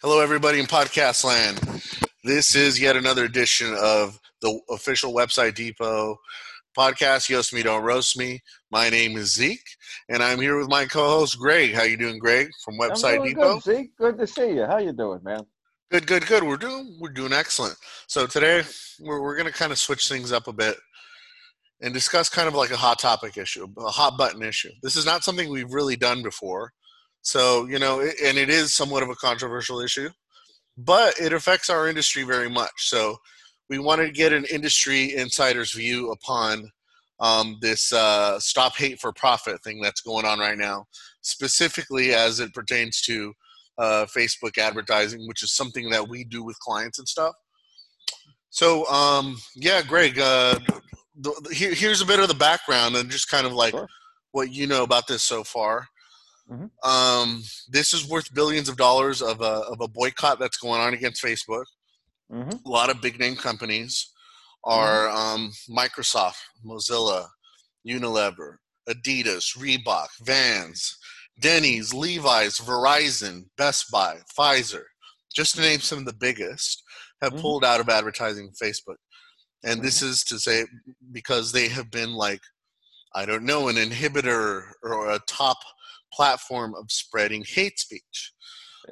Hello, everybody in podcast land. This is yet another edition of the official Website Depot podcast. Yoast me, don't roast me. My name is Zeke, and I'm here with my co-host Greg. How you doing, Greg? From Website I'm doing Depot. Good, Zeke. Good to see you. How you doing, man? Good, good, good. We're doing we're doing excellent. So today we're we're gonna kind of switch things up a bit and discuss kind of like a hot topic issue, a hot button issue. This is not something we've really done before. So, you know, it, and it is somewhat of a controversial issue, but it affects our industry very much. So, we wanted to get an industry insider's view upon um, this uh, stop hate for profit thing that's going on right now, specifically as it pertains to uh, Facebook advertising, which is something that we do with clients and stuff. So, um, yeah, Greg, uh, the, the, here, here's a bit of the background and just kind of like Sure. what you know about this so far. Mhm. Um, this is worth billions of dollars of a, of a boycott that's going on against Facebook. hmm A lot of big name companies are um, Microsoft, Mozilla, Unilever, Adidas, Reebok, Vans, Denny's, Levi's, Verizon, Best Buy, Pfizer, just to name some of the biggest, have Mhm. pulled out of advertising Facebook. And this is to say because they have been like, I don't know, an inhibitor or a top platform of spreading hate speech.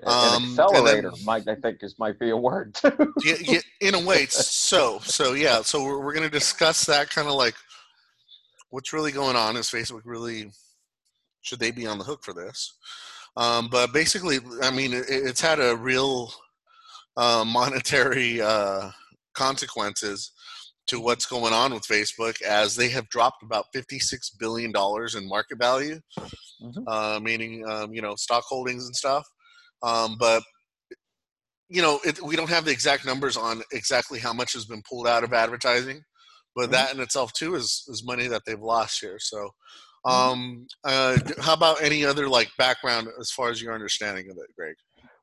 Um, An and then- accelerator might I think is might be a word. too. yeah, yeah, in a way, it's so so yeah. So we're we're gonna discuss that kind of like what's really going on. Is Facebook really should they be on the hook for this? Um, but basically, I mean, it, it's had a real uh, monetary uh, consequences to what's going on with Facebook as they have dropped about fifty-six billion dollars in market value, Mhm. uh, meaning um, you know stock holdings and stuff. Um, but you know, it, we don't have the exact numbers on exactly how much has been pulled out of advertising, but Mhm. that in itself too is is money that they've lost here. So, Mhm. um, uh, how about any other like background as far as your understanding of it, Greg?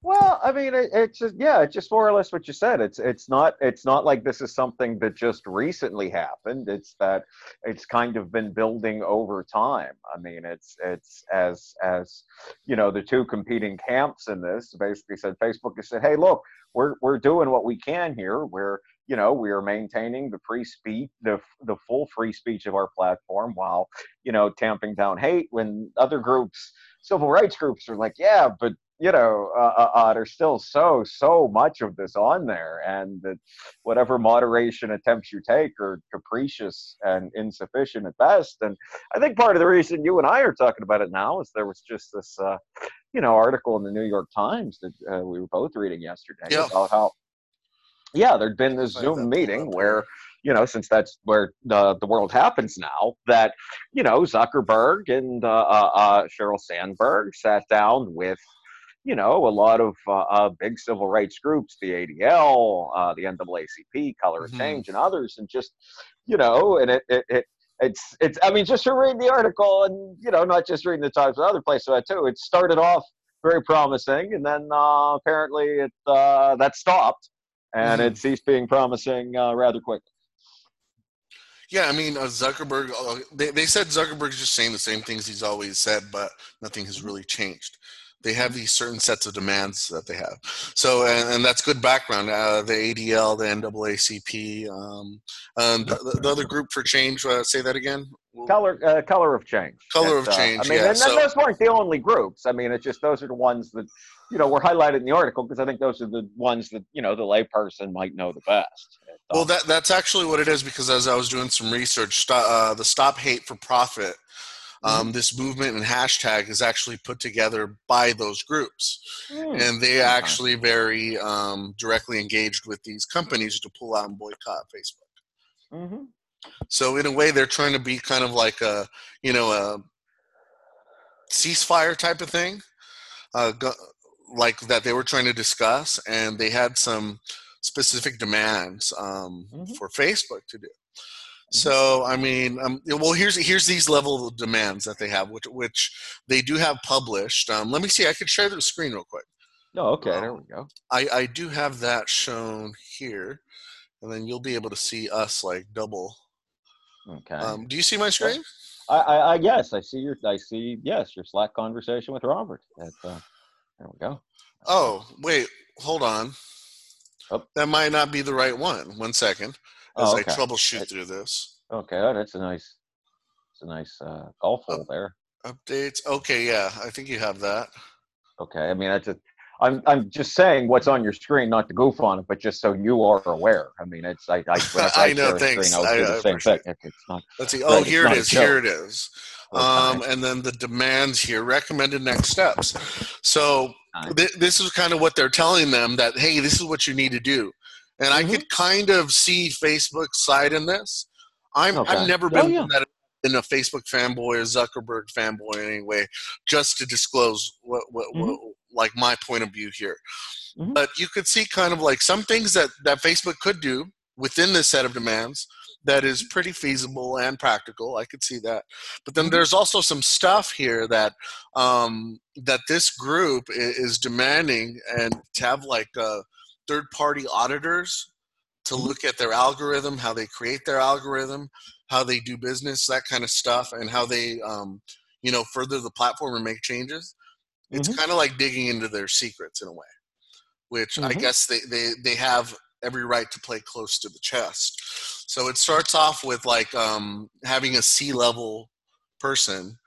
Well, I mean, it, it's just, yeah, it's just more or less what you said. It's it's not it's not like this is something that just recently happened. It's that it's kind of been building over time. I mean, it's it's as as you know the two competing camps in this basically said Facebook has said, hey, look, we're we're doing what we can here. We're you know we are maintaining the free speech the the full free speech of our platform while you know tamping down hate when other groups civil rights groups are like yeah but you know uh, uh, uh, there's still so so much of this on there and that whatever moderation attempts you take are capricious and insufficient at best and i think part of the reason you and i are talking about it now is there was just this uh, you know article in the new york times that uh, we were both reading yesterday Yeah. about how yeah there'd been this I have that zoom meeting where you know, since that's where the the world happens now, that you know Zuckerberg and uh, uh, uh, Sheryl Sandberg sat down with you know a lot of uh, uh, big civil rights groups, the ADL, uh, the NAACP, Color Mhm. of Change, and others, and just you know, and it it. it it's it's I mean just to read the article and you know not just reading the Times but other places too. It started off very promising and then uh, apparently it uh, that stopped and Mhm. it ceased being promising uh, rather quickly. Yeah, I mean, uh, Zuckerberg. Uh, they they said Zuckerberg's just saying the same things he's always said, but nothing has really changed. They have these certain sets of demands that they have. So, and, and that's good background. Uh, the ADL, the NAACP, um, and the, the other group for change. Uh, say that again. color uh, color of change Color of uh, Change, i mean yeah, and, so- those weren't the only groups i mean it's just those are the ones that you know were highlighted in the article because i think those are the ones that you know the layperson might know the best Well, that that's actually what it is because as I was doing some research, uh, the Stop Hate for Profit, um, this movement and hashtag is actually put together by those groups, Hmm, and they actually very um, directly engaged with these companies to pull out and boycott Facebook. mhm. So in a way, they're trying to be kind of like a you know a ceasefire type of thing, uh, go, like that they were trying to discuss, and they had some specific demands um, Mhm. for Facebook to do. So I mean, um, well, here's here's these level of demands that they have, which which they do have published. Um, let me see. I could share the screen real quick. oh okay there we go I I do have that shown here, and then you'll be able to see us like double. okay Um, do you see my screen? I, I i yes i see your i see yes your slack conversation with robert That, uh, there we go Oh, wait. hold on. Oh. That might not be the right one. One second, as Oh, I okay. troubleshoot through this. Okay, oh, that's a nice, it's a nice uh, golf hole there. Updates. Okay, yeah, I think you have that. Okay, I mean that's a. I'm I'm just saying what's on your screen, not to goof on it, but just so you are aware. I mean, it's I I, whenever I know, thanks. Screen, I- do I same thing. It's not. Let's see. Oh, it's here it is. Here it is. Um, and then the demands here, recommended next steps. So th- this is kind of what they're telling them that hey, this is what you need to do. And I Mhm. could kind of see Facebook's side in this. I'm Okay. I've never Oh, been yeah. that in a Facebook fanboy or Zuckerberg fanboy in any way, just to disclose what, what, what Mm-hmm. like my point of view here. Mhm. But you could see kind of like some things that that Facebook could do within this set of demands that is pretty feasible and practical. I could see that. But then Mhm. there's also some stuff here that um, that this group i- is demanding and to have like uh, third party auditors to look at their algorithm, how they create their algorithm, how they do business, that kind of stuff, and how they um, you know further the platform and make changes. It's Mhm. kind of like digging into their secrets in a way, which I Mhm. guess they, they they have every right to play close to the chest. So it starts off with like um, having a C level person,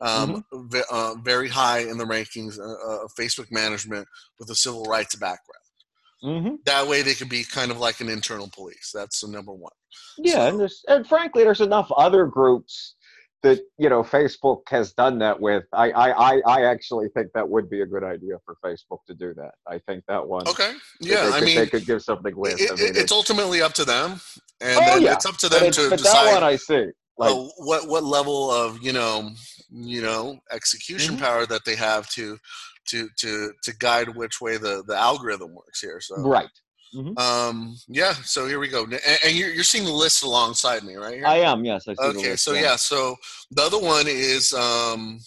um, ve- uh, very high in the rankings uh, of Facebook management with a civil rights background. Hmm That way, they could be kind of like an internal police. That's the number one. Yeah, and there's and frankly, there's enough other groups that you know Facebook has done that with. I I I, I actually think that would be a good idea for Facebook to do that. I think that one. Okay. Yeah, they I could, mean, they could give something with. it, I mean, it- it's ultimately up to them, and Oh, yeah. it's up to them it's, to but that decide one I see. Like, uh, what what level of you know you know execution Mhm. power that they have to to to to guide which way the the algorithm works here. So right. um yeah, so here we go, and, and you're you're seeing the list alongside me, right? Here? I am. Yes, I okay, list, so yeah, so the other one is um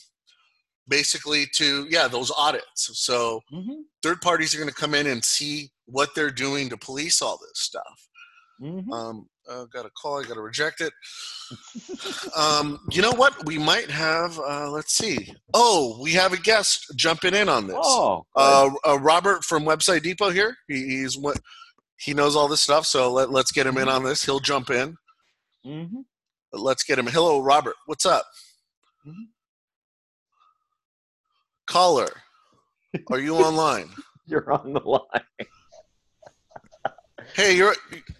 basically to yeah those audits. So Mhm, third parties are going to come in and see what they're doing to police all this stuff. Mhm. Um, uh, got a call. I got to reject it. Um, you know what? We might have. Uh, let's see. Oh, we have a guest jumping in on this. oh, uh, uh, Robert from Website Depot here. He, he's what he knows all this stuff. So let, let's get him in on this. He'll jump in. Mm-hmm. Let's get him. Hello, Robert. What's up? Mhm. Caller, are you online? You're on the line. Hey, you're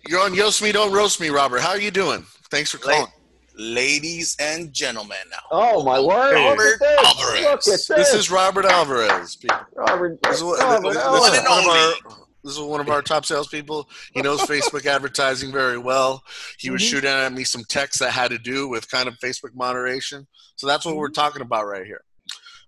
you're on Yoast Me Don't Roast Me, Robert. How are you doing? Thanks for Late. calling. ladies and gentlemen. Now, Oh my word! Hey. Look at this! Alvarez. Look at this! This is Robert Alvarez. people. Robert. This is, Robert this, Alvarez. is one of our, this is one of our top salespeople. He knows Facebook advertising very well. He was Mhm. shooting at me some texts that had to do with kind of Facebook moderation. So that's what we're Mhm. talking about right here.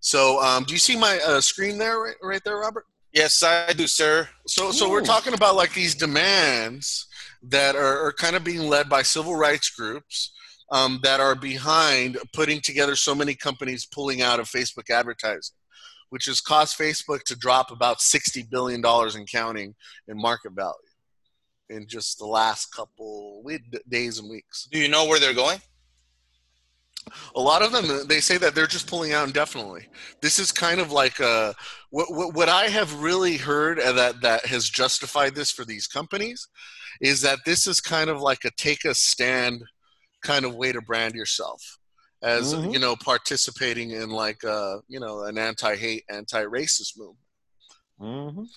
So, um, do you see my uh, screen there, right, right there, Robert? Yes, I do, sir. So, so we're talking about like these demands that are, are kind of being led by civil rights groups um, that are behind putting together so many companies pulling out of Facebook advertising, which has caused Facebook to drop about sixty billion dollars and counting in market value in just the last couple days and weeks. Do you know where they're going? A lot of them they say that they're just pulling out indefinitely. This is kind of like uh, what, what what I have really heard that that has justified this for these companies is that this is kind of like a take a stand kind of way to brand yourself as Mhm. you know participating in like uh, you know an anti-hate anti-racist movement. Mhm.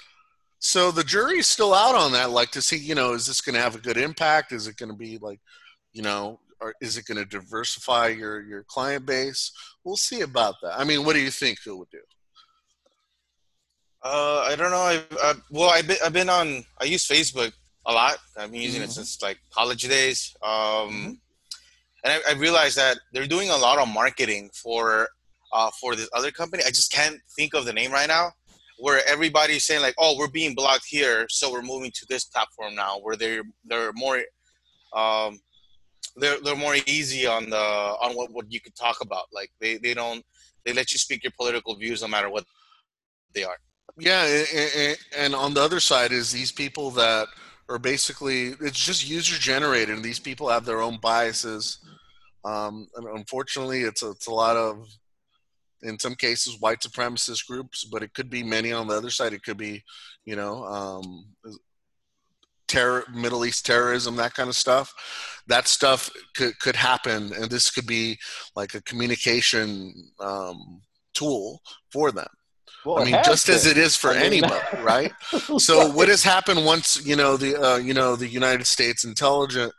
So the jury's still out on that, like to see, you know, is this going to have a good impact? Is it going to be like, you know, or is it going to diversify your your client base? We'll see about that. I mean, what do you think it would do? Uh, I don't know. I, I well, I've been, I've been on. I use Facebook a lot. I've been using Mhm. it since like college days. Um, Mhm. and I, I realized that they're doing a lot of marketing for uh, for this other company. I just can't think of the name right now. Where everybody's saying like, "Oh, we're being blocked here, so we're moving to this platform now." Where they're they're more, um, they're they're more easy on the on what, what you could talk about. Like they they don't they let you speak your political views no matter what they are. Yeah, and on the other side is these people that are basically it's just user generated, and these people have their own biases. Um, and unfortunately, it's a, it's a lot of in some cases white supremacist groups, but it could be many on the other side. It could be, you know, um, terror, Middle East terrorism, that kind of stuff. That stuff could could happen, and this could be like a communication um, tool for them. Well, I mean, just as it is for I mean- anybody, right? So what has happened once you know the uh, you know the United States intelligent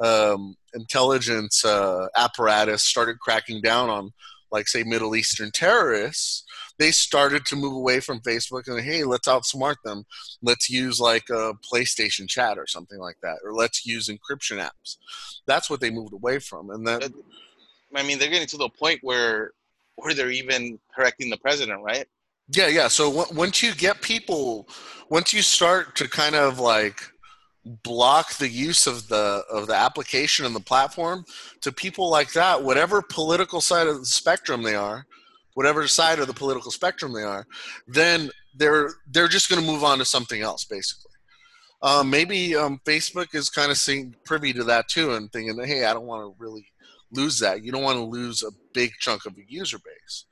um, intelligence uh, apparatus started cracking down on like say Middle Eastern terrorists, they started to move away from Facebook and hey, let's outsmart them. Let's use like a PlayStation chat or something like that, or let's use encryption apps. That's what they moved away from, and then I mean, they're getting to the point where where they're even correcting the president, right? Yeah, yeah. So w- once you get people, once you start to kind of like block the use of the of the application and the platform to people like that, whatever political side of the spectrum they are, whatever side of the political spectrum they are, then they're they're just going to move on to something else, basically. Um, maybe um, Facebook is kind of seeing privy to that too, and thinking, hey, I don't want to really lose that. You don't want to lose a big chunk of a user base.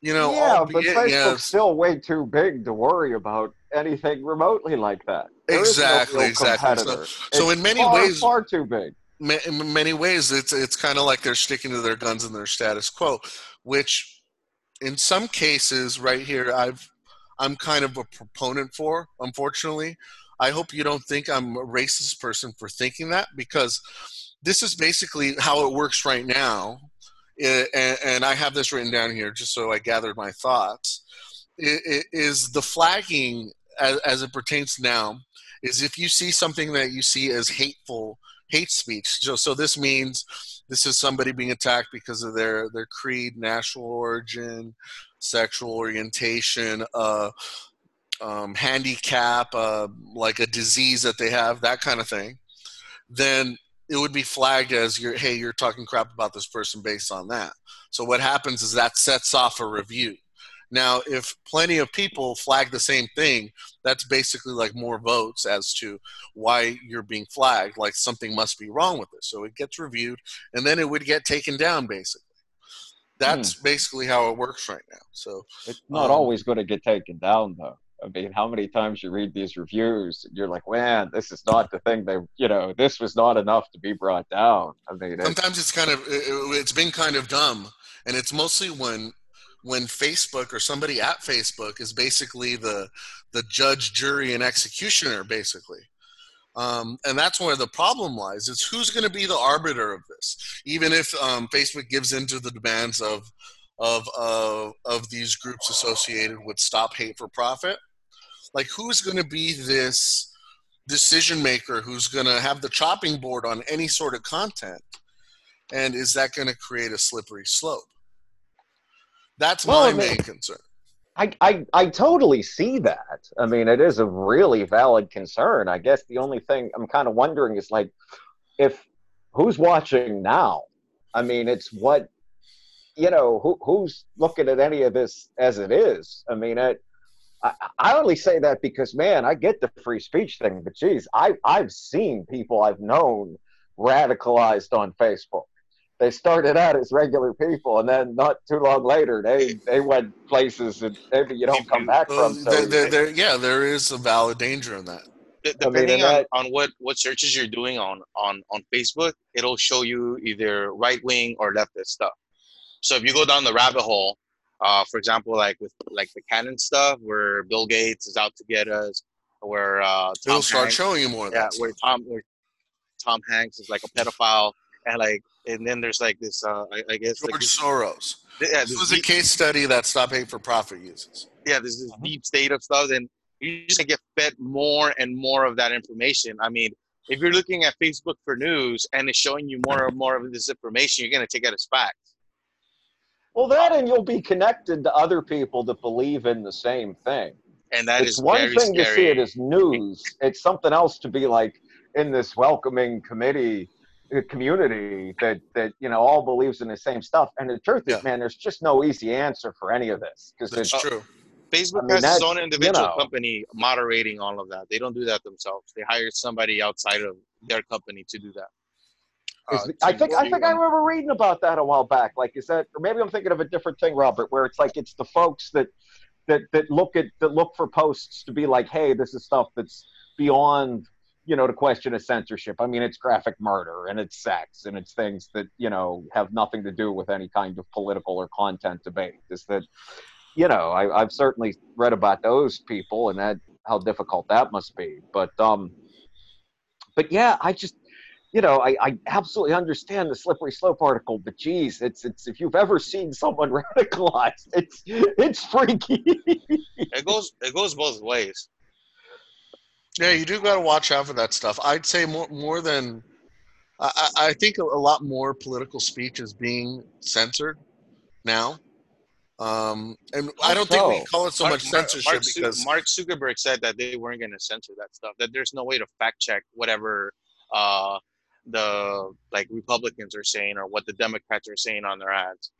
You know, yeah, but Facebook's yeah, still way too big to worry about anything remotely like that. There is no Exactly, exactly. So- so in many far, ways- far too big. ma- in many ways it's it's kind of like they're sticking to their guns and their status quo which in some cases right here i've i'm kind of a proponent for unfortunately. I hope you don't think i'm a racist person for thinking that because this is basically how it works right now. And, i have this written down here just so i gathered my thoughts. I- i- is the flagging as it pertains now is if you see something that you see as hateful hate speech. So, so this means this is somebody being attacked because of their their creed, national origin, sexual orientation, uh, um, handicap, uh, like a disease that they have, that kind of thing. Then it would be flagged as you're, hey, you're talking crap about this person based on that. So what happens is that sets off a review. Now, if plenty of people flag the same thing, that's basically like more votes as to why you're being flagged. Like something must be wrong with this. So it gets reviewed, and then it would get taken down. Basically, that's basically how it works right now. So It's not Um, always going to get taken down, though. I mean, how many times you read these reviews, and you're like, man, this is not the thing they, you know, this was not enough to be brought down. I mean, sometimes it's kind of it's been kind of dumb, and it's mostly when when Facebook or somebody at Facebook is basically the the judge, jury, and executioner, basically. Um, and that's where the problem lies: is who's going to be the arbiter of this? Even if um, Facebook gives into the demands of of of of these groups associated with Stop Hate for Profit, like who's going to be this decision maker who's going to have the chopping board on any sort of content? And is that going to create a slippery slope? That's Well, my I mean- main concern. I, I, I totally see that. I mean, it is a really valid concern. I guess the only thing I'm kind of wondering is like, if who's watching now? I mean, it's what, you know, who, who's looking at any of this as it is? I mean, it, I, I only say that because, man, I get the free speech thing, but geez, I, I've seen people I've known radicalized on Facebook. They started out as regular people, and then not too long later, they they went places that maybe you don't come back from. So there, there, there, yeah, there is a valid danger in that. D- I mean, depending and on, that- on what what searches you're doing on on on facebook it'll show you either right wing or leftist stuff so if you go down the rabbit hole uh for example like with like the QAnon stuff where bill gates is out to get us where uh It'll Tom start Hanks, showing you more of yeah that. where tom where tom hanks is like a pedophile and like and then there's like this uh i, I guess like this, Soros. yeah, This this was a case study that Stop Hate for Profit uses. yeah, this is deep state of stuff, and you just get fed more and more of that information. I mean, if you're looking at Facebook for news and it's showing you more and more of this information, you're gonna take it as fact. well, that and you'll be connected to other people that believe in the same thing. And that is it's one very thing to see it as news. It's something else to be like in this welcoming committee community that that you know all believes in the same stuff. And the truth Yeah. is, man, there's just no easy answer for any of this because That's it's true. Facebook I mean, has its that's- own individual know. company moderating all of that. They don't do that themselves. They hire somebody outside of their company to do that. Uh, the- I think I think I remember reading about that a while back. Like, is that or maybe I'm thinking of a different thing, Robert? Where it's like it's the folks that that that look at that look for posts to be like, hey, this is stuff that's beyond you know to question a censorship. I mean, it's graphic murder and it's sex and it's things that you know have nothing to do with any kind of political or content debate. Is that you know I, I've certainly read about those people and that how difficult that must be. But um, but yeah, I just you know, I, I absolutely understand the slippery slope article, but geez, it's it's if you've ever seen someone radicalized, it's it's freaky. It goes it goes both ways. Yeah, you do got to watch out for that stuff. I'd say more more than I, I think a, a lot more political speech is being censored now, um, and I don't think we call it so Mark- much censorship Mark, because Mark Zuckerberg said that they weren't going to censor that stuff. That there's no way to fact check whatever uh, the like Republicans are saying or what the Democrats are saying on their ads.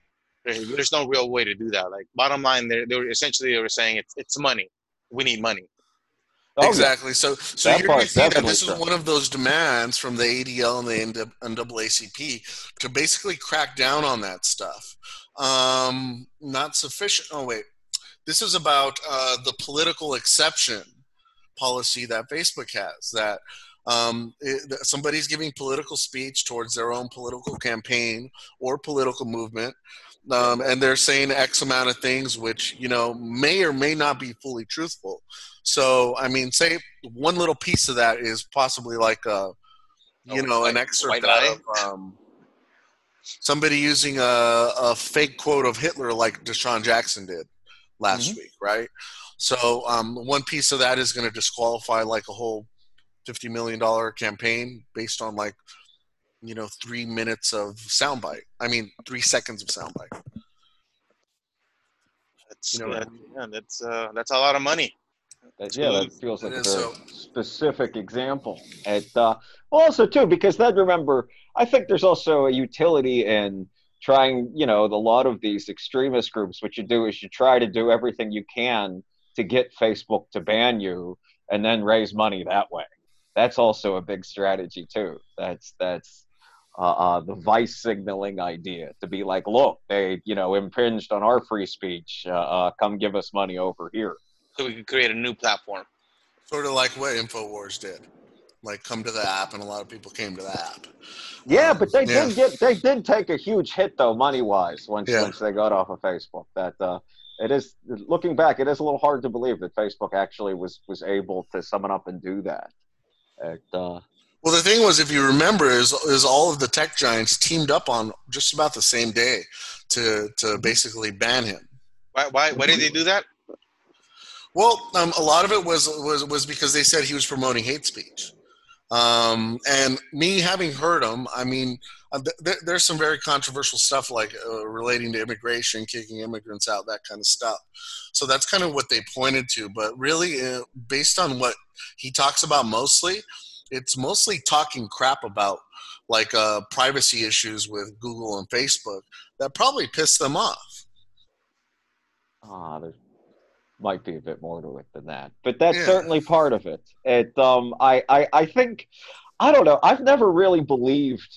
There- There's no real way to do that. Like bottom line, they they were essentially they were saying it's it's money. We need money. Oh, yeah. exactly. So so That you're going to see that this is one of those demands from the ADL and the NAACP to basically crack down on that stuff. Um, not sufficient. Oh wait, this is about uh, the political exception policy that Facebook has. That um, it, somebody's giving political speech towards their own political campaign or political movement. Um, and they're saying X amount of things, which you know may or may not be fully truthful. So, I mean, say one little piece of that is possibly like a, you A know, an excerpt of um, somebody using a, a fake quote of Hitler, like DeSean Jackson did last week, right? So, um, one piece of that is going to disqualify like a whole fifty million dollar campaign based on like, you know, three minutes of soundbite. I mean, three seconds of soundbite. That's You know yeah, I mean? yeah, that's uh, that's a lot of money. That- yeah, that feels like a very so- specific example. And uh, well, also too, because then remember, I think there's also a utility in trying. You know, the lot of these extremist groups, what you do is you try to do everything you can to get Facebook to ban you, and then raise money that way. That's also a big strategy too. That's that's. Uh, uh, the vice signaling idea to be like, look, they, you know, impinged on our free speech. Uh, uh, come give us money over here. So we could create a new platform. Sort of like what Infowars did. Like, come to the app, and a lot of people came to the app. Yeah, Um, but they yeah. did get they did take a huge hit though money wise once Yeah. once they got off of Facebook. That uh, it is looking back, it is a little hard to believe that Facebook actually was was able to summon up and do that. It, uh, Well, the thing was, if you remember, is, is all of the tech giants teamed up on just about the same day to to basically ban him. Why why why did they do that? Well, um, a lot of it was was was because they said he was promoting hate speech. Um, and me having heard him, I mean, uh, th- th- there's some very controversial stuff like uh, relating to immigration, kicking immigrants out, that kind of stuff. So that's kind of what they pointed to. But really, uh, based on what he talks about mostly, it's mostly talking crap about like uh, privacy issues with Google and Facebook that probably pissed them off. ah, there might be a bit more to it than that, but that's Yeah. certainly part of it. It um, I, I I think I don't know. I've never really believed.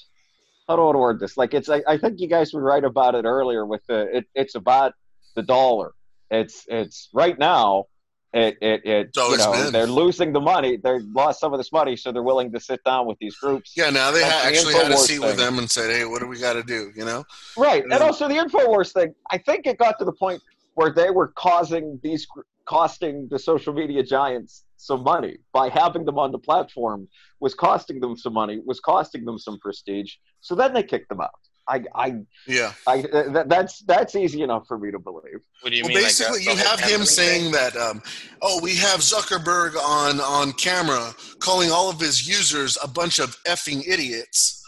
How do I word this? Like it's I, I think you guys were right about it earlier with the it, it's about the dollar. It's it's right now. It it, it It's you know been. they're losing the money. They lost some of this money, so they're willing to sit down with these groups. Yeah, now they ha- the actually had a seat with them and said, "Hey, what do we got to do?" You know? Right, and Yeah. also the Infowars thing. I think it got to the point where they were causing these costing the social media giants some money by having them on the platform was costing them some money, was costing them some prestige. So then they kicked them out. I, I, Yeah. I that, that's that's easy enough for me to believe. What do you Well, mean? like basically, that- you have him saying thing? that, um, "Oh, we have Zuckerberg on on camera calling all of his users a bunch of effing idiots,"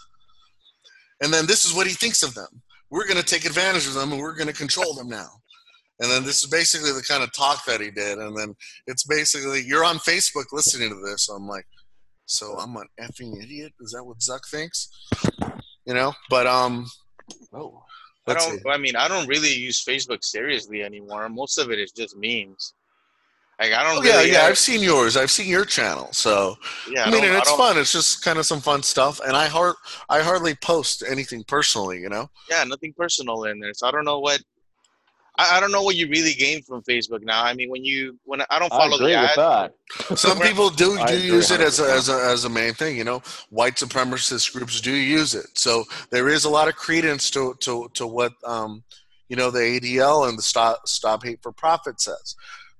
and then this is what he thinks of them. We're going to take advantage of them, and we're going to control them now. And then this is basically the kind of talk that he did. And then it's basically you're on Facebook listening to this. I'm like, so I'm an effing idiot. Is that what Zuck thinks? You know, but um, Oh, I don't. I mean, I don't really use Facebook seriously anymore. Most of it is just memes. Like I don't Oh, yeah, really. yeah. uh, I've seen yours. I've seen your channel. So yeah. I mean, and it's fun. It's just kind of some fun stuff. And I hard, I hardly post anything personally. You know. Yeah, nothing personal in there. So I don't know what. I, I don't know what you really gain from Facebook now. I mean, when you when I don't I follow agree the with ad, that. Some people do do use it as a, as a as a main thing. You know, white supremacist groups do use it. So there is a lot of credence to to to what um, you know the ADL and the Stop Stop Hate for Profit says.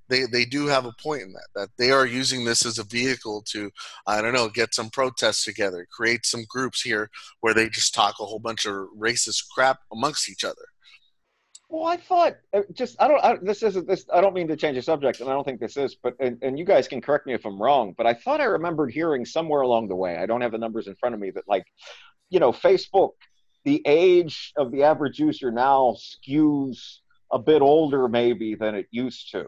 They they do have a point in that that they are using this as a vehicle to I don't know get some protests together, create some groups here where they just talk a whole bunch of racist crap amongst each other. Well, I thought uh, just I don't. I, this isn't this. I don't mean to change the subject, and I don't think this is. But and, and you guys can correct me if I'm wrong. But I thought I remembered hearing somewhere along the way. I don't have the numbers in front of me. That like, you know, Facebook, the age of the average user now skews a bit older maybe than it used to.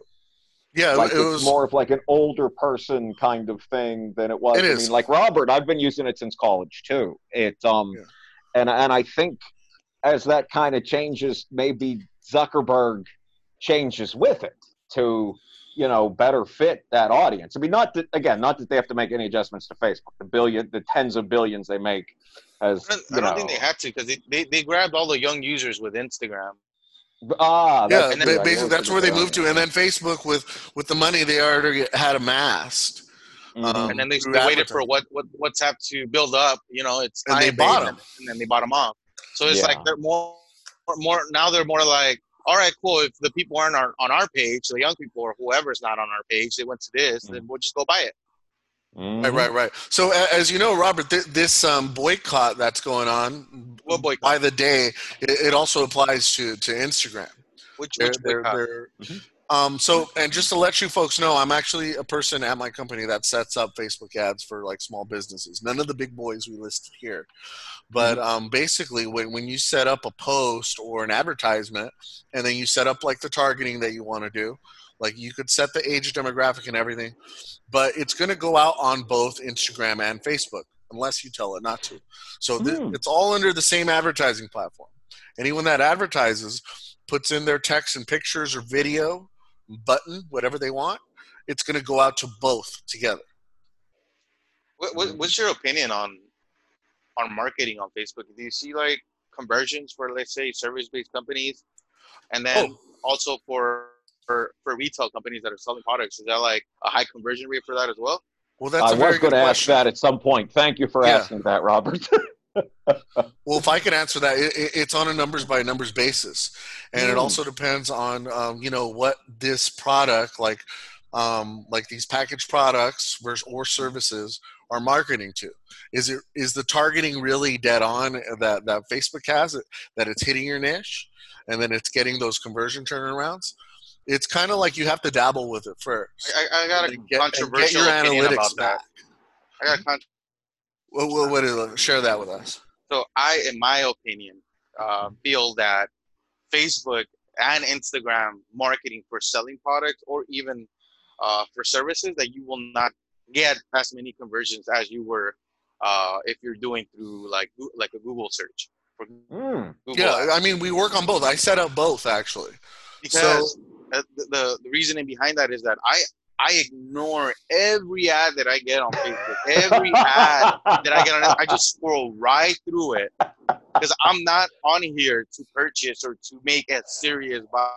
Yeah, like it it's was more of like an older person kind of thing than it was. It I is. mean, like Robert, I've been using it since college too. It um, Yeah. and and I think as that kind of changes, maybe Zuckerberg changes with it to you know better fit that audience. I mean, not that again, not that they have to make any adjustments to Facebook. The billion, the tens of billions they make as I don't, you I don't know. think they had to because they, they they grabbed all the young users with Instagram. ah, yeah, that's and then true. ba- I basically guess that's where they moved to, and then Facebook with with the money they already had amassed, Mhm. um, and then they, they waited for advertising. what what WhatsApp to build up. You know, it's And they bought based, 'em. and then they bought them off. So it's Yeah. like they're more more now. They're more like, all right, cool. If the people aren't on, on our page, the young people or whoever's not on our page, they went to this, then we'll just go buy it. Mhm. Right, right, right. So as you know, Robert, th- this um, boycott that's going on What boycott? by the day, it, it also applies to to Instagram. Which They're, which they're, boycott? they're, Mhm. Um, so, and just to let you folks know, I'm actually a person at my company that sets up Facebook ads for like small businesses. None of the big boys we listed here, but um, basically, when when you set up a post or an advertisement, and then you set up like the targeting that you want to do, like you could set the age demographic and everything, but it's going to go out on both Instagram and Facebook unless you tell it not to. So th- Hmm. it's all under the same advertising platform. Anyone that advertises puts in their text and pictures or video button, whatever they want, it's going to go out to both together. What, what, what's your opinion on on marketing on Facebook? Do you see like conversions for let's say service based companies, and then Oh. also for for for retail companies that are selling products? Is that like a high conversion rate for that as well? Well, that's I a very was going to ask that at some point. Thank you for Yeah. asking that, Robert. Well, if I can answer that, it, it- it's on a numbers by numbers basis, and it Mm. also depends on um, you know what this product like, um, like these packaged products versus or services are marketing to. Is it is the targeting really dead on that that Facebook has it that it's hitting your niche, and then it's getting those conversion turnarounds? It's kind of like you have to dabble with it first. I, I I got a get, and get controversial your opinion analytics about that. back. I got a con- What, what, what is? Share that with us. so I, in my opinion, uh, feel that Facebook and Instagram marketing for selling products or even uh, for services that you will not get as many conversions as you were uh, if you're doing through like like a Google search. For Mm. Google Yeah, I mean we work on both. I set up both actually. because uh, the, the the reasoning behind that is that I I ignore every ad that I get on Facebook. Every ad that I get on I just scroll right through it because I'm not on here to purchase or to make a serious buy.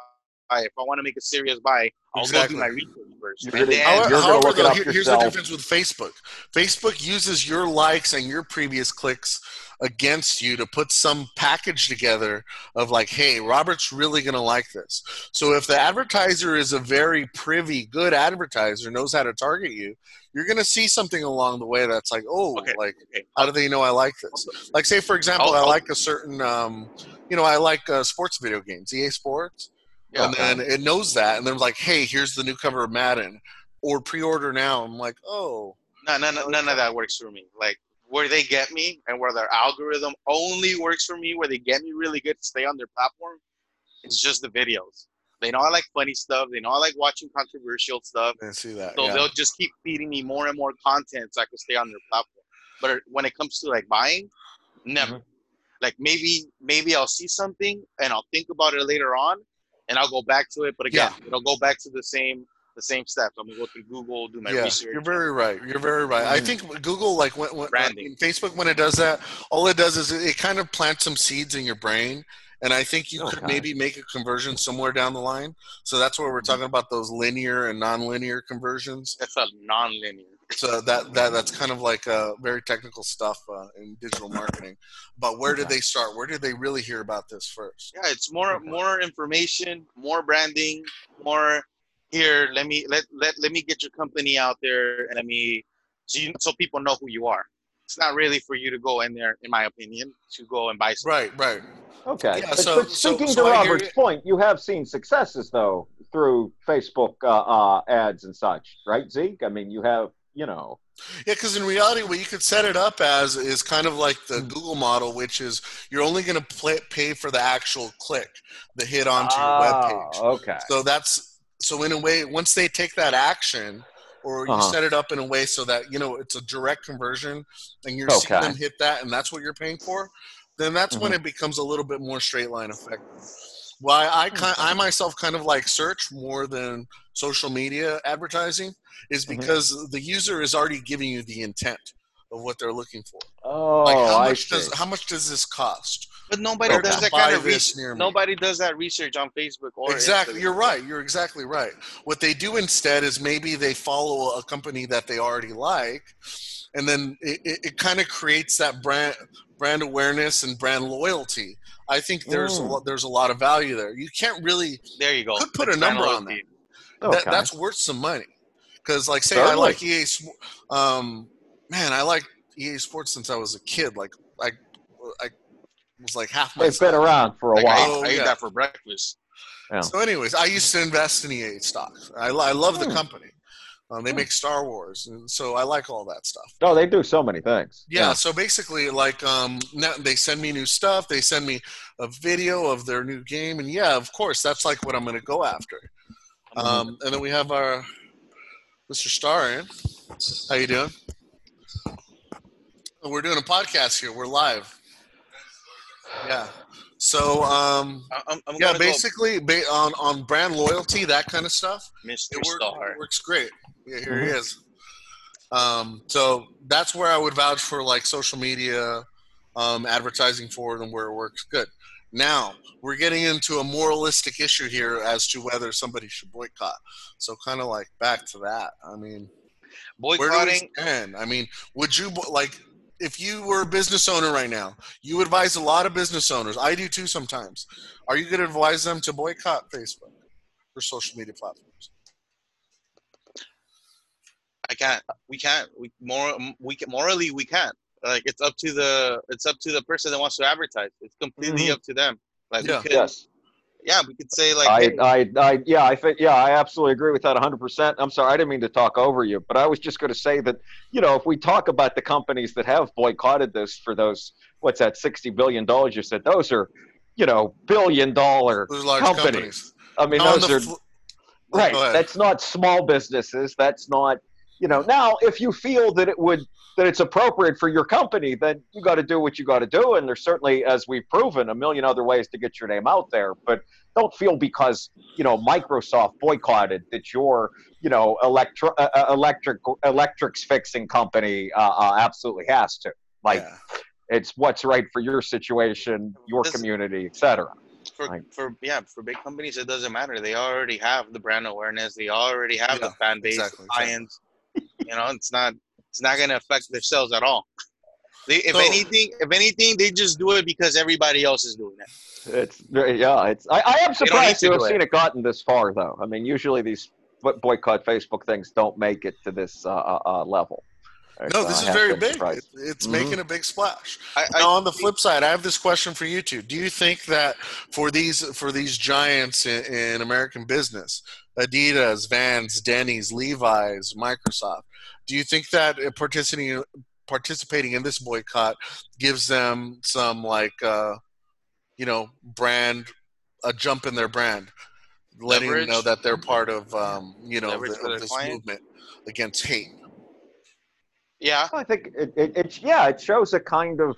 If I want to make a serious buy, I'll Exactly. go do my research You're And gonna- then, However, you're however, though, here- here's the difference with Facebook. Facebook uses your likes and your previous clicks against you to put some package together of like, hey, Robert's really going to like this. So if the advertiser is a very privy, good advertiser, knows how to target you, you're going to see something along the way that's like, oh, Okay, like, okay. how do they know I like this? Like, say, for example, I like a certain, um, you know, I like uh, sports video games, EA Sports. Yeah. and then it knows that, and then like, hey, here's the new cover of Madden, or pre-order now. I'm like, oh, No, none, none, none of that works for me. Like where they get me and where their algorithm only works for me, where they get me really good to stay on their platform, it's just the videos. They know I like funny stuff. They know I like watching controversial stuff. I see that. So yeah. they'll just keep feeding me more and more content so I can stay on their platform. But when it comes to like buying, never. Mm-hmm. Like maybe maybe I'll see something and I'll think about it later on and I'll go back to it. But again, it'll go back to the same the same steps. I'm gonna go through Google, do my yeah, research. you're very right. You're very right. I Mhm. think Google, like when, when Branding. Facebook, when it does that, all it does is it, it kind of plants some seeds in your brain, and I think you could Okay. maybe make a conversion somewhere down the line. So that's where we're talking about those linear and non-linear conversions. It's a non-linear. So that that that's kind of like uh, very technical stuff uh, in digital marketing. But where did they start? Where did they really hear about this first? Yeah, it's more Okay. more information, more branding, more here. Let me let let let me get your company out there, and let me so you so people know who you are. It's not really for you to go in there, in my opinion, to go and buy something. Right, right. Okay. Yeah, but, so- but speaking so to I Robert's you. point, you have seen successes though through Facebook uh, uh, ads and such, right, Zeke? I mean, you have, you know. Yeah, because in reality, what you could set it up as is kind of like the Hmm. Google model, which is you're only going to pay for the actual click, the hit onto your web Ah, page. Okay. So that's so in a way, once they take that action, or you Uh-huh. set it up in a way so that you know it's a direct conversion, and you're Okay. seeing them hit that, and that's what you're paying for, then that's when Mm-hmm. it becomes a little bit more straight line effective. Why I kind, I myself kind of like search more than social media advertising is Mhm. because the user is already giving you the intent of what they're looking for. Oh, Like how I much does how much does this cost? But nobody Or does that kind of research. near me. Nobody does that research on Facebook or Exactly, Instagram. you're right. You're exactly right. What they do instead is maybe they follow a company that they already like, and then it, it, it kind of creates that brand brand awareness and brand loyalty. I think there's a Mm. lot, there's a lot of value there. You can't really There you go. Could put a That's brand number on that, Okay. that's worth some money. Because like say I like EA, Sp- um, man, I like EA Sports since I was a kid. Like I, I was like half my. They've been around for a Like, while. ate- Oh, I ate yeah. that for breakfast. So, anyways, I used to invest in EA stocks. I, I love the Hmm. company. Um, they make Star Wars, and so I like all that stuff. No, they do so many things. Yeah, so basically, like, um, now they send me new stuff. They send me a video of their new game, and yeah, of course, that's like what I'm going to go after. Mhm. Um, and then we have our Mr. Starin. How you doing? Oh, We're doing a podcast here. We're live. Yeah. So, um, I- I'm, I'm yeah, gonna basically, ba- on on brand loyalty, that kind of stuff. Mr. It, work, Star. it works great. Yeah, here he Mhm. is. Um, so that's where I would vouch for like social media um, advertising for it and where it works good. Now we're getting into a moralistic issue here as to whether somebody should boycott. So kind of like back to that. I mean, boycotting. where do we Boycotting. stand? I mean, would you like if you were a business owner right now? You advise a lot of business owners. I do too sometimes. Are you going to advise them to boycott Facebook or social media platforms? I can't. We can't. We more. We can, morally we can't. Like it's up to the. It's up to the person that wants to advertise. It's completely Mhm. up to them. Like Yeah. we could, Yes. Yeah, we could say like, I, hey, I, I, yeah, I think, yeah, I absolutely agree with that 100%. I'm sorry, I didn't mean to talk over you, but I was just going to say that, you know, if we talk about the companies that have boycotted this for those, what's that, $60 billion you said, those are, you know, billion dollar large companies. companies. I mean, Now, on those are, fl- right. That's not small businesses. That's not, you know, now if you feel that it would, that it's appropriate for your company, then you got to do what you got to do. And there's certainly, as we've proven, a million other ways to get your name out there. But don't feel because you know Microsoft boycotted that your you know electro uh, uh, electric electrics fixing company uh, uh, absolutely has to. Like yeah. it's what's right for your situation, your This- community, etc. for Right. for yeah, for big companies it doesn't matter. They already have the brand awareness. They already have the fan base, exactly, clients. You know, it's not it's not going to affect their sales at all. They, if So- anything, if anything, they just do it because everybody else is doing it. It's yeah. It's I, I am surprised need to to have do it. seen it gotten this far though. I mean, usually these boycott Facebook things don't make it to this uh, uh, uh, level. No, this I is very big. It- It's Mhm. making a big splash. I, I, Now, on the flip side, I have this question for you two. Do you think that for these for these giants in, in American business, Adidas, Vans, Denny's, Levi's, Microsoft, do you think that uh, participating participating in this boycott gives them some like uh, you know brand a jump in their brand, letting them know that they're part of um, you know the, of this client? movement against hate. yeah, I think it, it, it yeah, it shows a kind of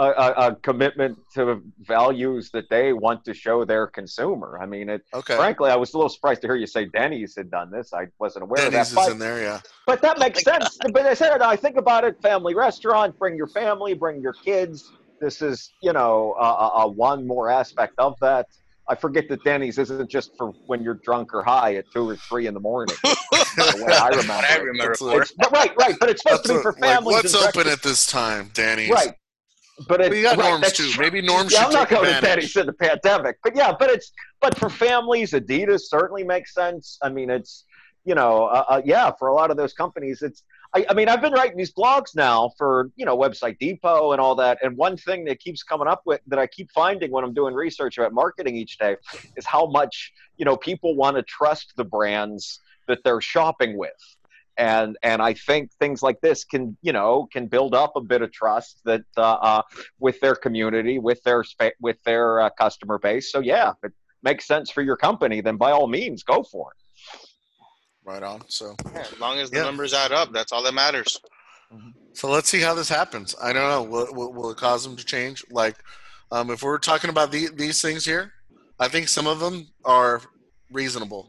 a, a, a commitment to values that they want to show their consumer. I mean, it. Okay. Frankly, I was a little surprised to hear you say Denny's had done this. I wasn't aware Denny's of that. is But, in there, yeah. but that makes sense. Uh, but I said, I think about it: family restaurant. Bring your family. Bring your kids. This is, you know, a, a, a one more aspect of that. I forget that Denny's isn't just for when you're drunk or high at two or three in the morning. the way I remember. I remember That's for. It's, but right, right, but it's supposed That's to be a- for like, families. what's and open breakfast- at this time, Danny's? Right. But it, We got right, norms too. Maybe norms Yeah, I'm not going to advantage. Denny's in the pandemic, but yeah, but it's but for families, Adidas certainly makes sense. I mean, it's you know, uh, uh, yeah, for a lot of those companies, it's. I, I mean, I've been writing these blogs now for you know Website Depot and all that, and one thing that keeps coming up with that I keep finding when I'm doing research about marketing each day is how much you know people want to trust the brands that they're shopping with and and I think things like this can you know can build up a bit of trust that uh, uh, with their community, with their with their uh, customer base. So yeah, if it makes sense for your company, then by all means, go for it. Right on. So, Yeah, as long as the Yeah. numbers add up, that's all that matters. so let's see how this happens. I don't know. Will, will, will it cause them to change? Like, um, if we're talking about the, these things here, I think some of them are reasonable.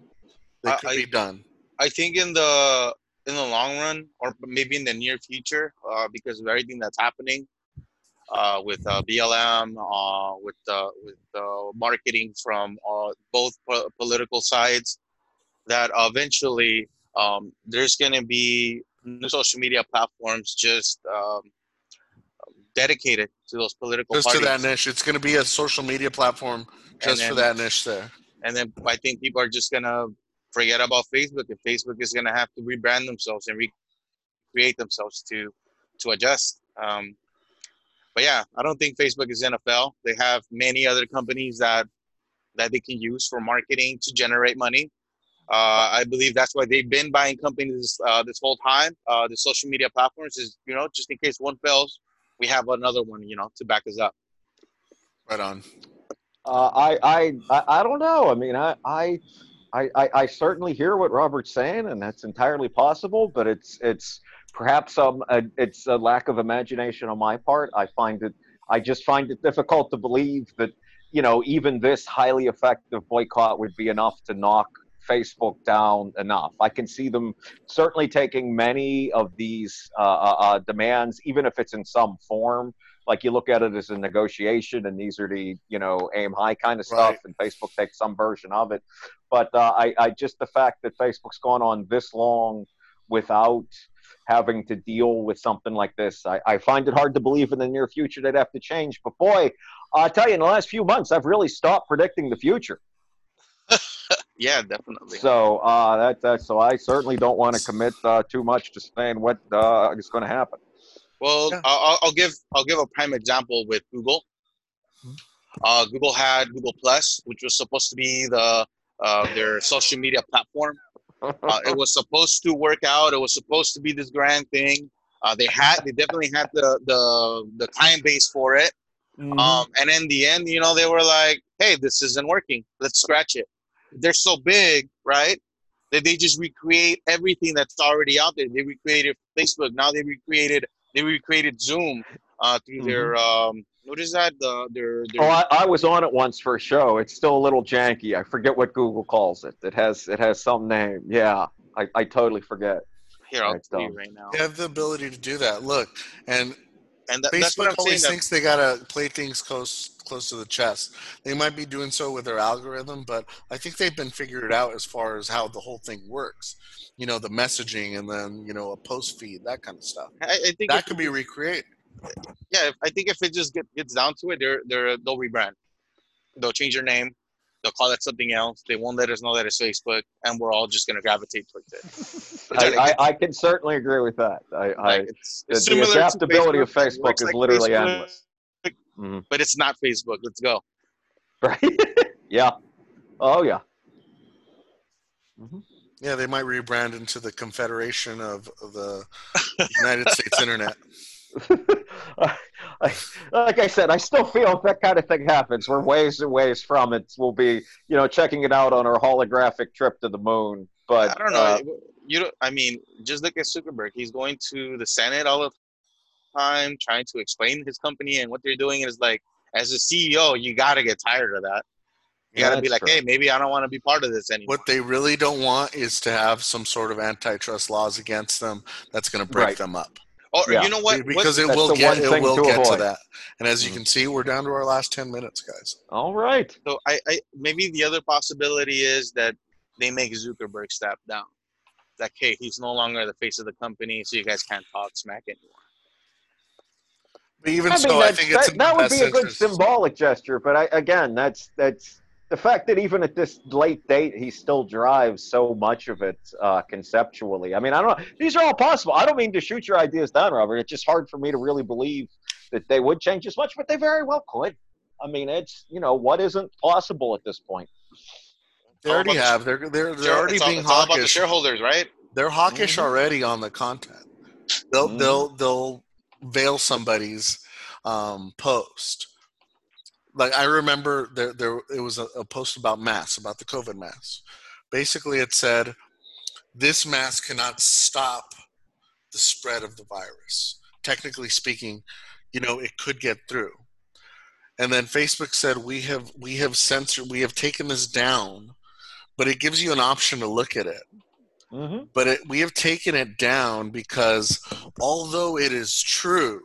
They could I- be done. I think in the in the long run, or maybe in the near future, uh, because of everything that's happening uh, with uh, BLM, uh, with uh, with uh, marketing from uh, both po- political sides, that eventually um, there's going to be new social media platforms just um, dedicated to those political Just to that niche. It's going to be a social media platform just for that niche there. and then I think people are just gonna forget about Facebook, and Facebook is gonna have to rebrand themselves and recreate themselves to to adjust. Um, but yeah, I don't think Facebook is gonna. They have many other companies that that they can use for marketing to generate money. Uh, I believe that's why they've been buying companies uh, this whole time. Uh, the social media platforms is you know just in case one fails, we have another one you know to back us up. Right on. Uh, I, I I I don't know. I mean, I I. I, I, I certainly hear what Robert's saying, and that's entirely possible. But it's it's perhaps um a, it's a lack of imagination on my part. I find it I just find it difficult to believe that you know even this highly effective boycott would be enough to knock Facebook down enough. I can see them certainly taking many of these uh, uh, uh, demands, even if it's in some form. Like you look at it as a negotiation, and these are the you know aim high kind of stuff, Right. and Facebook takes some version of it. But uh, I, I just the fact that Facebook's gone on this long without having to deal with something like this, I, I find it hard to believe in the near future they'd have to change. But boy, I tell you, in the last few months, I've really stopped predicting the future. Yeah, definitely. So uh, that, that so I certainly don't want to commit uh, too much to saying what uh, is going to happen. Well, Yeah. I'll, I'll- give I'll give a prime example with Google. Mhm. Uh, Google had Google Plus, which was supposed to be the uh, their social media platform. Uh, it was supposed to work out. It was supposed to be this grand thing. Uh, they had they definitely had the the the client base for it. Mm-hmm. Um, and in the end, you know, they were like, "Hey, this isn't working. Let's scratch it." They're so big, right? That they just recreate everything that's already out there. They recreated Facebook. Now they recreated they recreated Zoom uh, through their um, what is that? The their, their Oh, I, I was on it once for a show. It's still a little janky. I forget what Google calls it. It has it has some name. Yeah, I, I totally forget. here. I'll It's tell you right now. They have the ability to do that. Look, and And that, that's what Facebook always That, thinks they gotta play things close close to the chest. They might be doing so with their algorithm, but I think they've been figured out as far as how the whole thing works. You know, the messaging and then you know a post feed, that kind of stuff. I, I think That could be recreated. yeah, I think if it just get, gets down to it, they're they're they'll rebrand. They'll change their name. They'll call it something else. They won't let us know that it's Facebook, and we're all just gonna gravitate towards it. I, think I, I can certainly agree with that. I, I like, it's, the, it's the similar to adaptability of Facebook is like literally Facebook, endless. Mhm. But it's not Facebook. Let's go. Right? yeah. Oh yeah. Yeah, they might rebrand into the Confederation of of the United States Internet. I, like I said, I still feel if that kind of thing happens, we're ways and ways from it. We'll be, you know, checking it out on our holographic trip to the moon. But I don't know. uh, you don't. I mean, just look at Zuckerberg. He's going to the Senate all the time trying to explain his company and what they're doing. And it's like, as a CEO, you got to get tired of that. You Yeah, got to be like, true. hey, maybe I don't want to be part of this anymore. What they really don't want is to have some sort of antitrust laws against them that's going to break Right. them up. Or Yeah. you know what? because it That's will get it will to get to that. And as you Mhm. can see, we're down to our last ten minutes, guys. All right. so I, I maybe the other possibility is that they make Zuckerberg step down. Like, hey, he's no longer the face of the company, so you guys can't talk smack anymore. But even I so, mean, I think it's that, that would be a good interest. symbolic gesture. But I, again, that's that's the fact that even at this late date, he still drives so much of it uh, conceptually. I mean, I don't know. These are all possible. I don't mean to shoot your ideas down, Robert. It's just hard for me to really believe that they would change as much, but they very well could. I mean, it's you know what isn't possible at this point. They already about the- have. They're they're they're Share- already it's all, being it's all about the hawkish. shareholders, right? They're hawkish Mhm. already on the content. They'll Mhm. they'll they'll veil somebody's um, post. Like I remember there there it was a, a post about masks about the COVID mask. Basically, it said this mask cannot stop the spread of the virus. Technically speaking, you know it could get through. And then Facebook said we have we have censored we have taken this down, but it gives you an option to look at it Mm-hmm. but it, we have taken it down because although it is true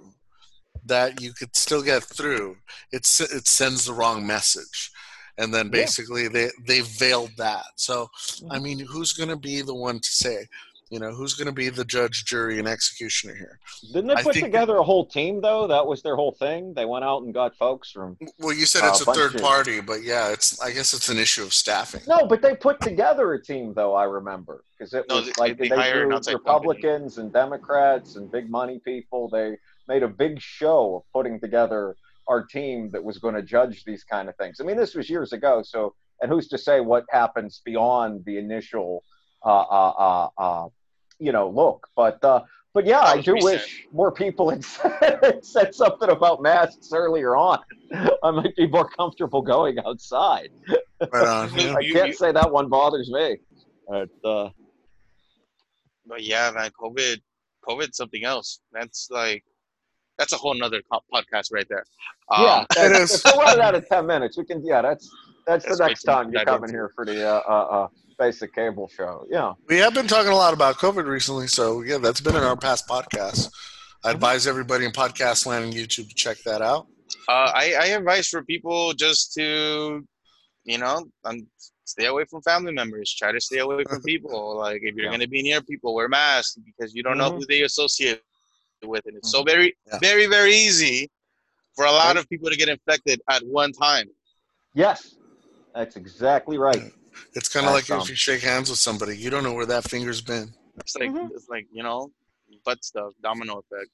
that you could still get through, it it sends the wrong message, and then Yeah. basically they they veiled that. So I Mhm. mean, who's going to be the one to say? You know, who's going to be the judge, jury, and executioner here? Didn't they I put think- together a whole team though? That was their whole thing. They went out and got folks from Well, you said Uh, it's a bunch third of- party, but yeah, it's I guess it's an issue of staffing. No, but they put together a team, though. I remember because it No, was they- like they they, hired drew outside Republicans and Democrats and big money people. They made a big show of putting together our team that was going to judge these kind of things. I mean, this was years ago, so and who's to say what happens beyond the initial, uh, uh, uh, uh you know, look? But uh, but yeah, I do recent. wish more people had said, said something about masks earlier on. I might be more comfortable going outside. Right on. Yeah. I can't say that one bothers me. But, uh, But yeah, man, COVID, COVID's something else. That's like, that's a whole nother podcast right there. Um, yeah, it that's- is. If we're running out of ten minutes, we can. Yeah, that's that's, That's the next time you're to coming here for the uh, uh, uh, basic cable show. Yeah. We have been talking a lot about COVID recently, so yeah, that's been in our past podcasts. I Mm-hmm. advise everybody in podcast land and YouTube to check that out. Uh, I, I advise for people just to, you know, um, stay away from family members. Try to stay away from people. Like if you're Yeah. going to be near people, wear masks because you don't know Mhm. who they associate with, and it's so very, Yeah. very, very easy for a lot Right. of people to get infected at one time. Yes, that's exactly right. It's kind of like That's, if um, you shake hands with somebody, you don't know where that finger's been. It's like Mhm. it's like you know, butt stuff, domino effect.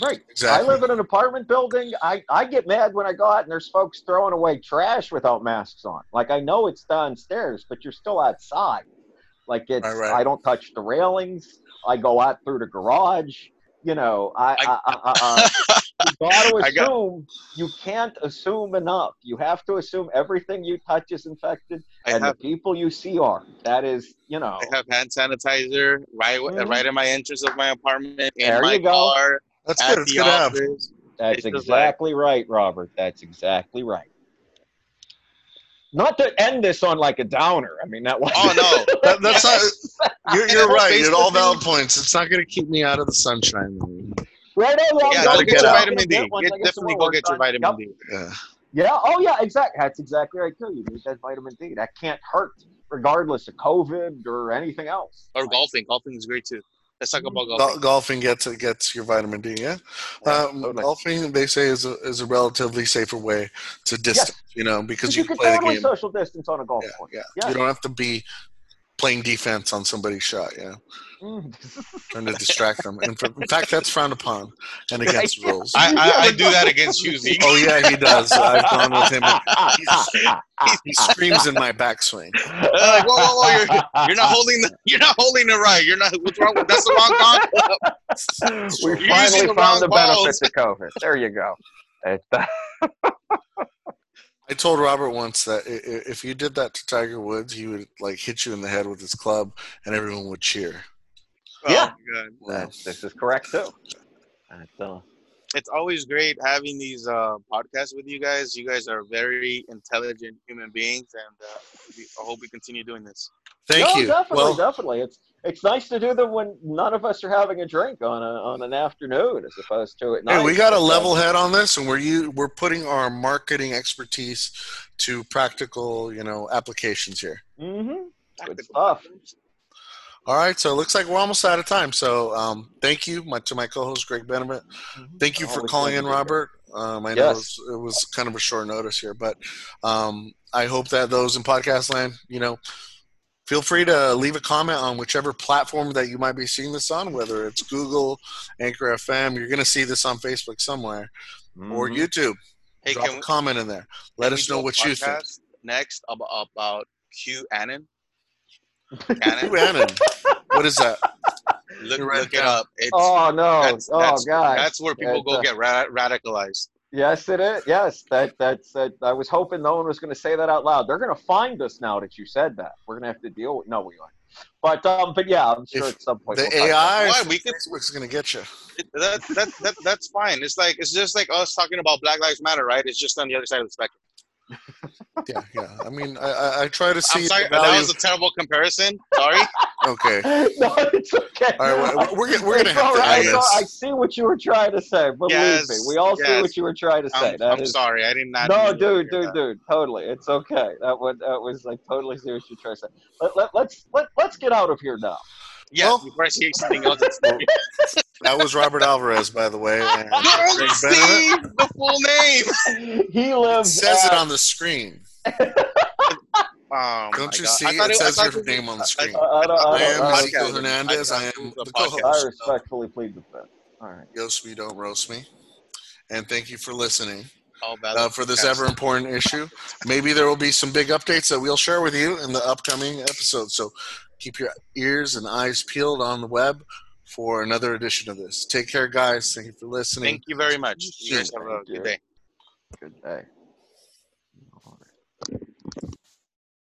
Right. Exactly. I live in an apartment building. I, I get mad when I go out and there's folks throwing away trash without masks on. Like I know it's downstairs, but you're still outside. Like it's Right, right. I don't touch the railings. I go out through the garage. You know, I, I, I, I, I you got to I got- assume you can't assume enough. You have to assume everything you touch is infected, I and have the people you see are. That is, you know, I have hand sanitizer right Mhm. right in my entrance of my apartment, in There my you go. car, That's at good. It's the good to have. That's It's just like- exactly right, Robert. That's exactly right. Not to end this on like a downer. I mean, that was. Oh no, That, that's not. You're, you're whole right. At all Facebook valid points. It's not going to keep me out of the sunshine. Right oh, on, Rob. yeah, gotta go get get your vitamin D. Get, I get some definitely go get your done. vitamin Yep. D. Yeah. Yeah. Oh, yeah. Exactly. That's exactly right too. You need that vitamin D. That can't hurt, regardless of COVID or anything else. Or golfing. Golfing is great too. Let's talk about Gol- golfing. golfing gets gets your vitamin D. Yeah. Yeah, um, totally. golfing, they say, is a is a relatively safer way to distance. You know, because Because you, you can can play the game. social distance on a golf Yeah, course. yeah. Yeah. You don't have to be playing defense on somebody's shot. Yeah. Trying to distract them. And for, in fact, that's frowned upon and against Right. rules. I, I, I do that against you, oh yeah, he does. I've gone with him. He screams in my backswing. They're like, whoa, whoa, whoa! You're, you're not holding the. You're not holding it right. You're not. What's wrong? with- That's the wrong concept. we finally the found wrong the benefits balls. to COVID. There you go. It, I told Robert once that i- i- if you did that to Tiger Woods, he would like hit you in the head with his club, and everyone would cheer. Yeah. Oh, my God. that's, this is correct too. That's, uh, it's always great having these uh, podcasts with you guys. You guys are very intelligent human beings, and uh, we, I hope we continue doing this. Thank no, you. Definitely, well, definitely. It's it's nice to do them when none of us are having a drink on a on an afternoon, as opposed to at night. hey, we got a uh, level head on this, and we're you we're putting our marketing expertise to practical, you know, applications here. Mm-hmm. Good stuff. All right, so it looks like we're almost out of time. So um, thank you my, to my co-host Greg Benevit. Thank you for Always calling in, to be here. Robert. Um, I know it, was, it was kind of a short notice here, but um, I hope that those in podcast land, you know, feel free to leave a comment on whichever platform that you might be seeing this on, whether it's Google, Anchor FM. You're going to see this on Facebook somewhere or Mhm. YouTube. Hey, Drop can a we, comment in there. Let us know what you think. next about, about Q Anon? Who Cannon? What is that? Look, look it up. It's, Oh no! that's, oh that's, god! that's where people It's, go uh, get ra- radicalized. Yes, it is. Yes, that that's. That, I was hoping no one was going to say that out loud. They're going to find us now that you said that. We're going to have to deal with. No, we aren't. But um, but yeah, I'm sure If at some point The we'll AI Why? We could- Facebook's going to get you. It- that, that, that, that's fine. It's like it's just like us talking about Black Lives Matter, right? It's just on the other side of the spectrum. Yeah, yeah. I mean, I, I, I try to see I'm sorry, that was a terrible comparison. Sorry. okay. no, it's okay. All right, we're, we're, we're going to have to right. end It's all- this. I see what you were trying to say. Believe Yes, me, we all see what you were trying to say. I'm, I'm is- sorry. I did not. No, dude, dude, that. dude, totally. It's okay. That was that was I totally see what you're trying to say. Let, let, let's let, let's get out of here now. Yeah, Well- before I say something else. It's That was Robert Alvarez, by the way. Don't see the full name. He lives. says it on the screen. Oh, Don't you God. see? I thought It says your it- name on the screen. I, I don't, I I am I, don't- Ezekiel. Hernandez. I I- am I- the I- I co-host. respectfully plead the fifth. All right. Yoast me, don't roast me. And thank you for listening Oh, uh, for this ever important issue. Maybe there will be some big updates that we'll share with you in the upcoming episode. So keep your ears and eyes peeled on the web for another edition of this. Take care, guys. Thank you for listening. Thank you very much. You guys have a good day. Good day.